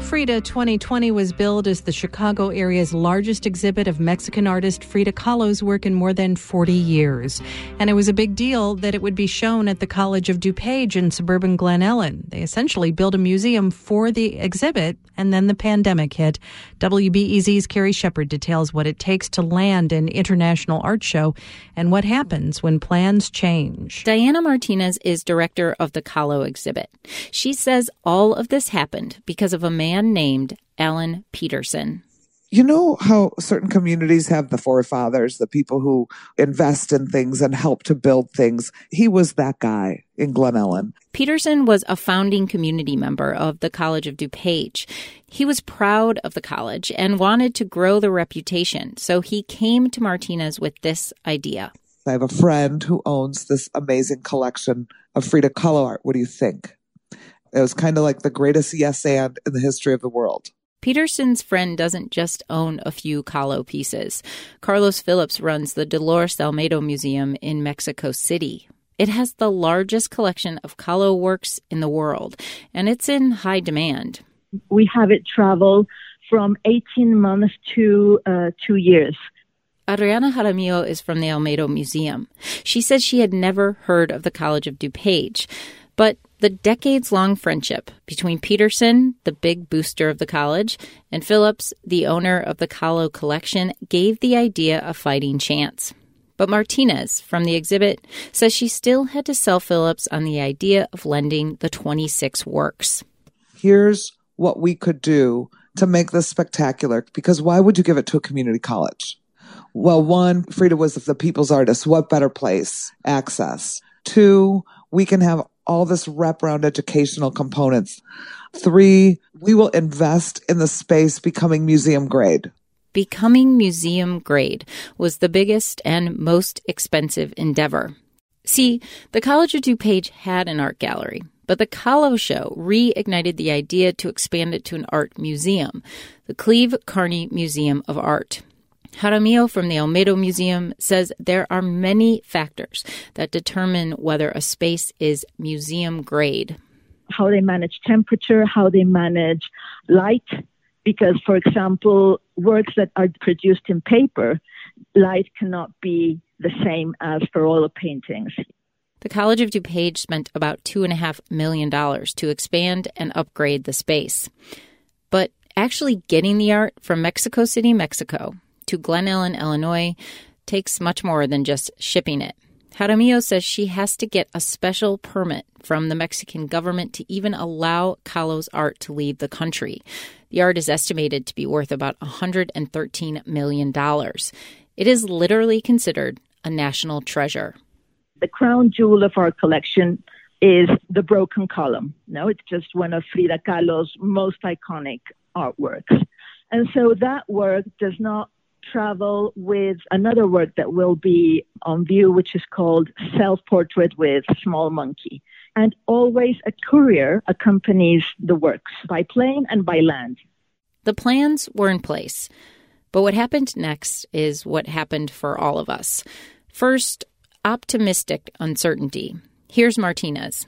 Frida 2020 was billed as the Chicago area's largest exhibit of Mexican artist Frida Kahlo's work in more than 40 years. And it was a big deal that it would be shown at the College of DuPage in suburban Glen Ellyn. They essentially built a museum for the exhibit, and then the pandemic hit. WBEZ's Carrie Shepherd details what it takes to land an international art show and what happens when plans change. Diana Martinez is director of the Kahlo exhibit. She says all of this happened because of of a man named Alan Peterson. You know how certain communities have the forefathers, the people who invest in things and help to build things. He was that guy in Glen Ellyn. Peterson was a founding community member of the College of DuPage. He was proud of the college and wanted to grow the reputation, so he came to Martinez with this idea. I have a friend who owns this amazing collection of Frida Kahlo art. What do you think? It was kind of like the greatest yes and in the history of the world. Peterson's friend doesn't just own a few Kahlo pieces. Carlos Phillips runs the Dolores Olmedo Museum in Mexico City. It has the largest collection of Kahlo works in the world, and it's in high demand. We have it travel from 18 months to uh, two years. Adriana Jaramillo is from the Olmedo Museum. She says she had never heard of the College of DuPage, but the decades long friendship between Peterson, the big booster of the college, and Phillips, the owner of the Kahlo collection, gave the idea a fighting chance. But Martinez from the exhibit says she still had to sell Phillips on the idea of lending the 26 works. Here's what we could do to make this spectacular because why would you give it to a community college? Well, one, Frida was the people's artist. What better place? Access. Two, we can have all this wraparound educational components. Three, we will invest in the space becoming museum grade. Becoming museum grade was the biggest and most expensive endeavor. See, the College of DuPage had an art gallery, but the Kahlo Show reignited the idea to expand it to an art museum, the Cleve Carney Museum of Art. Jaramillo from the Olmedo Museum says there are many factors that determine whether a space is museum grade. How they manage temperature, how they manage light, because, for example, works that are produced in paper, light cannot be the same as for oil paintings. The College of DuPage spent about $2.5 million to expand and upgrade the space. But actually getting the art from Mexico City, Mexico, to Glen Ellyn, Illinois, takes much more than just shipping it. Jaramillo says she has to get a special permit from the Mexican government to even allow Kahlo's art to leave the country. The art is estimated to be worth about $113 million. It is literally considered a national treasure. The crown jewel of our collection is the broken column. No, it's just one of Frida Kahlo's most iconic artworks. And so that work does not travel with another work that will be on view, which is called Self Portrait with Small Monkey. And always a courier accompanies the works by plane and by land. The plans were in place. But what happened next is what happened for all of us. First, optimistic uncertainty. Here's Martinez.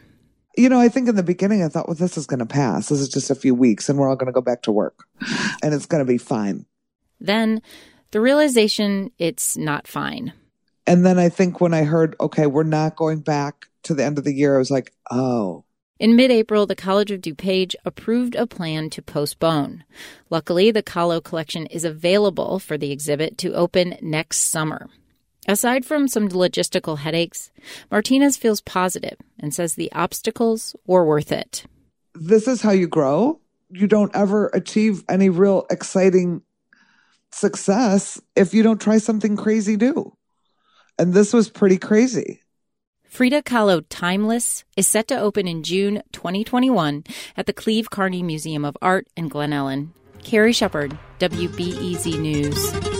You know, I think in the beginning I thought, well, this is going to pass. This is just a few weeks and we're all going to go back to work and it's going to be fine. Then the realization it's not fine. And then I think when I heard, okay, we're not going back to the end of the year, I was like, oh. In mid April, the College of DuPage approved a plan to postpone. Luckily, the Kahlo collection is available for the exhibit to open next summer. Aside from some logistical headaches, Martinez feels positive and says the obstacles were worth it. This is how you grow. You don't ever achieve any real exciting success if you don't try something crazy new. And this was pretty crazy. Frida Kahlo Timeless is set to open in June 2021 at the Cleve Carney Museum of Art in Glen Ellyn. Carrie Shepherd, WBEZ News.